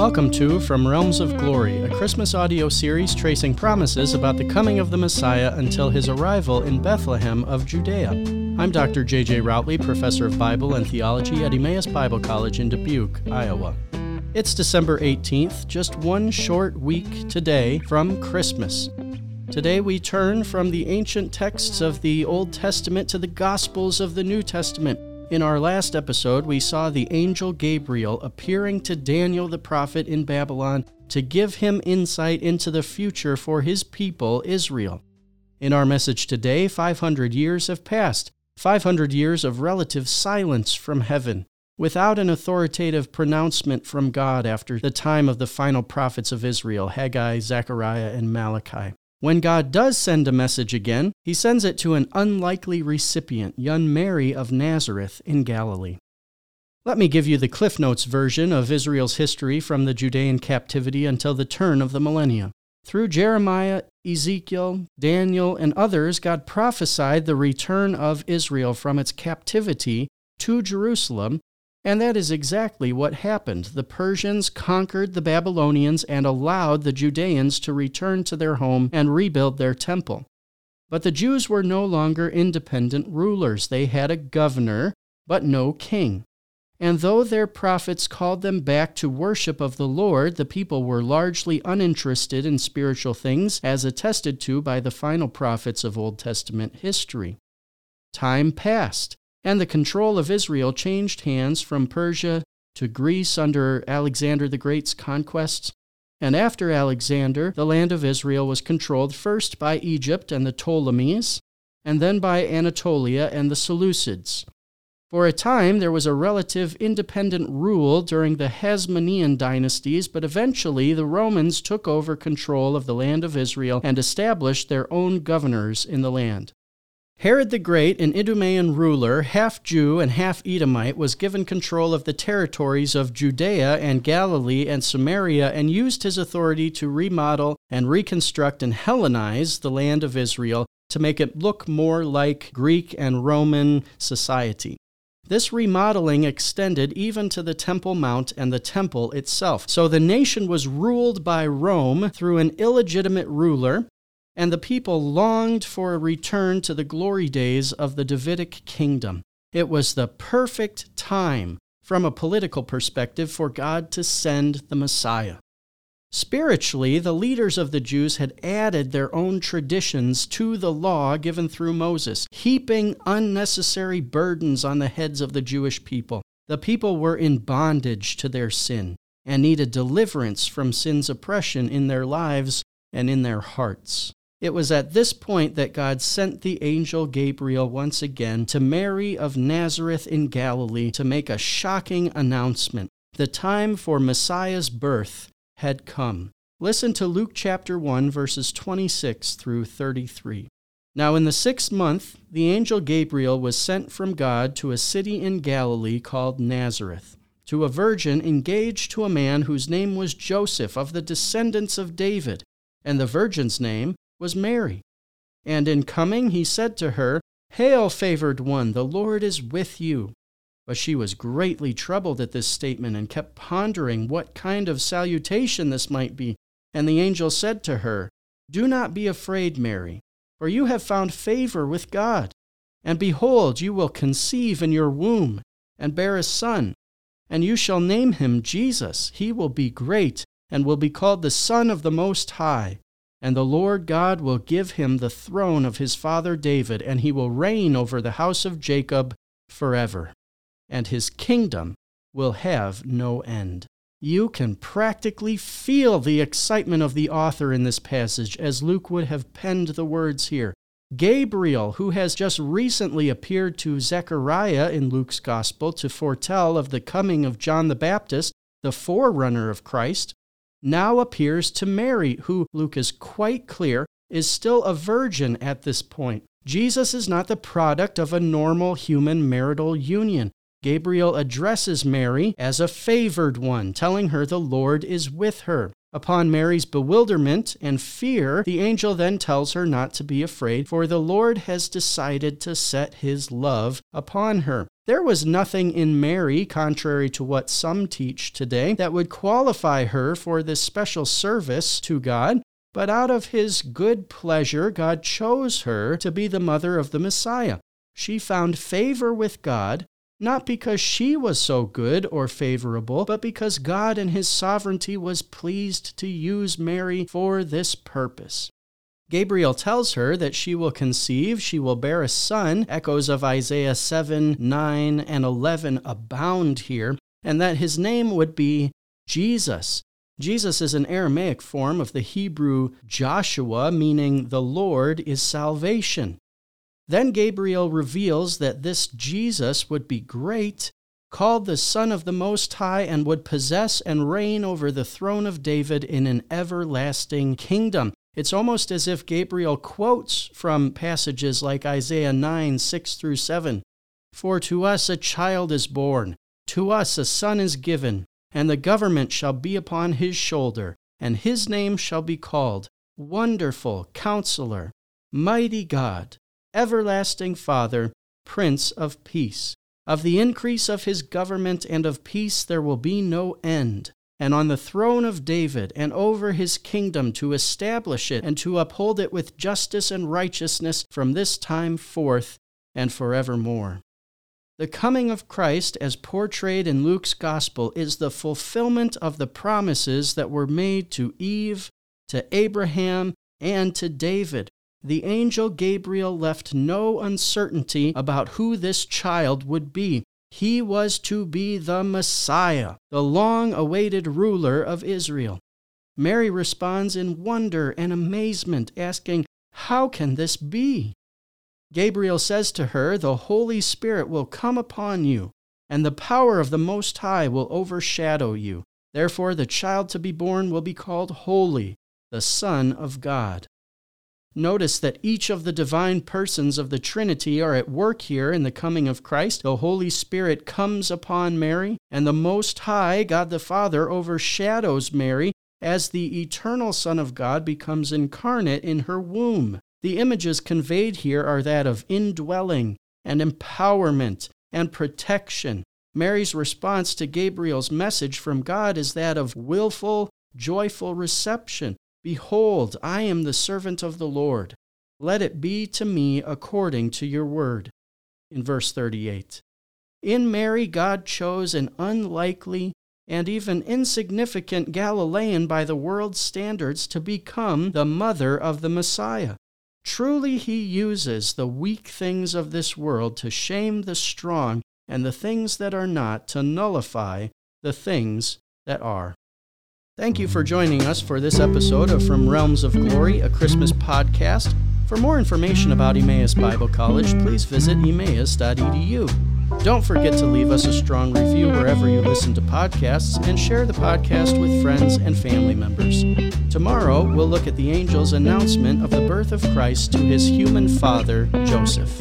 Welcome to From Realms of Glory, a Christmas audio series tracing promises about the coming of the Messiah until his arrival in Bethlehem of Judea. I'm Dr. J.J. Routley, professor of Bible and theology at Emmaus Bible College in Dubuque, Iowa. It's December 18th, just one short week today from Christmas. Today we turn from the ancient texts of the Old Testament to the Gospels of the New Testament in our last episode, we saw the angel Gabriel appearing to Daniel the prophet in Babylon to give him insight into the future for his people, Israel. In our message today, 500 years have passed, 500 years of relative silence from heaven, without an authoritative pronouncement from God after the time of the final prophets of Israel, Haggai, Zechariah, and Malachi. When God does send a message again, he sends it to an unlikely recipient, young Mary of Nazareth in Galilee. Let me give you the Cliff Notes version of Israel's history from the Judean captivity until the turn of the millennium. Through Jeremiah, Ezekiel, Daniel, and others, God prophesied the return of Israel from its captivity to Jerusalem and that is exactly what happened. The Persians conquered the Babylonians and allowed the Judeans to return to their home and rebuild their temple. But the Jews were no longer independent rulers. They had a governor, but no king. And though their prophets called them back to worship of the Lord, the people were largely uninterested in spiritual things, as attested to by the final prophets of Old Testament history. Time passed and the control of Israel changed hands from Persia to Greece under Alexander the Great's conquests. And after Alexander, the land of Israel was controlled first by Egypt and the Ptolemies, and then by Anatolia and the Seleucids. For a time, there was a relative independent rule during the Hasmonean dynasties, but eventually the Romans took over control of the land of Israel and established their own governors in the land. Herod the Great, an Idumean ruler, half Jew and half Edomite, was given control of the territories of Judea and Galilee and Samaria and used his authority to remodel and reconstruct and Hellenize the land of Israel to make it look more like Greek and Roman society. This remodeling extended even to the Temple Mount and the temple itself. So the nation was ruled by Rome through an illegitimate ruler and the people longed for a return to the glory days of the Davidic kingdom. It was the perfect time, from a political perspective, for God to send the Messiah. Spiritually, the leaders of the Jews had added their own traditions to the law given through Moses, heaping unnecessary burdens on the heads of the Jewish people. The people were in bondage to their sin and needed deliverance from sin's oppression in their lives and in their hearts. It was at this point that God sent the angel Gabriel once again to Mary of Nazareth in Galilee to make a shocking announcement. The time for Messiah's birth had come. Listen to Luke chapter 1, verses 26 through 33. Now, in the sixth month, the angel Gabriel was sent from God to a city in Galilee called Nazareth, to a virgin engaged to a man whose name was Joseph of the descendants of David, and the virgin's name was Mary. And in coming, he said to her, Hail, favored one, the Lord is with you. But she was greatly troubled at this statement and kept pondering what kind of salutation this might be. And the angel said to her, Do not be afraid, Mary, for you have found favor with God. And behold, you will conceive in your womb and bear a son, and you shall name him Jesus. He will be great and will be called the Son of the Most High. And the Lord God will give him the throne of his father David, and he will reign over the house of Jacob forever, and his kingdom will have no end. You can practically feel the excitement of the author in this passage as Luke would have penned the words here. Gabriel, who has just recently appeared to Zechariah in Luke's Gospel to foretell of the coming of John the Baptist, the forerunner of Christ, now appears to Mary, who, Luke is quite clear, is still a virgin at this point. Jesus is not the product of a normal human marital union. Gabriel addresses Mary as a favored one, telling her the Lord is with her. Upon Mary's bewilderment and fear, the angel then tells her not to be afraid, for the Lord has decided to set his love upon her. There was nothing in Mary, contrary to what some teach today, that would qualify her for this special service to God, but out of his good pleasure, God chose her to be the mother of the Messiah. She found favor with God, not because she was so good or favorable, but because God in his sovereignty was pleased to use Mary for this purpose. Gabriel tells her that she will conceive, she will bear a son. Echoes of Isaiah 7, 9, and 11 abound here, and that his name would be Jesus. Jesus is an Aramaic form of the Hebrew Joshua, meaning the Lord is salvation. Then Gabriel reveals that this Jesus would be great, called the Son of the Most High, and would possess and reign over the throne of David in an everlasting kingdom. It's almost as if Gabriel quotes from passages like Isaiah 9 6 through 7. For to us a child is born, to us a son is given, and the government shall be upon his shoulder, and his name shall be called Wonderful Counselor, Mighty God, Everlasting Father, Prince of Peace. Of the increase of his government and of peace there will be no end and on the throne of David and over his kingdom to establish it and to uphold it with justice and righteousness from this time forth and forevermore. The coming of Christ, as portrayed in Luke's Gospel, is the fulfillment of the promises that were made to Eve, to Abraham, and to David. The angel Gabriel left no uncertainty about who this child would be. He was to be the Messiah, the long awaited ruler of Israel. Mary responds in wonder and amazement, asking, How can this be? Gabriel says to her, The Holy Spirit will come upon you, and the power of the Most High will overshadow you. Therefore, the child to be born will be called Holy, the Son of God. Notice that each of the divine persons of the Trinity are at work here in the coming of Christ. The Holy Spirit comes upon Mary, and the Most High, God the Father, overshadows Mary as the eternal Son of God becomes incarnate in her womb. The images conveyed here are that of indwelling and empowerment and protection. Mary's response to Gabriel's message from God is that of willful, joyful reception. Behold, I am the servant of the Lord. Let it be to me according to your word. In verse 38. In Mary, God chose an unlikely and even insignificant Galilean by the world's standards to become the mother of the Messiah. Truly, he uses the weak things of this world to shame the strong, and the things that are not to nullify the things that are. Thank you for joining us for this episode of From Realms of Glory, a Christmas podcast. For more information about Emmaus Bible College, please visit emmaus.edu. Don't forget to leave us a strong review wherever you listen to podcasts and share the podcast with friends and family members. Tomorrow, we'll look at the angel's announcement of the birth of Christ to his human father, Joseph.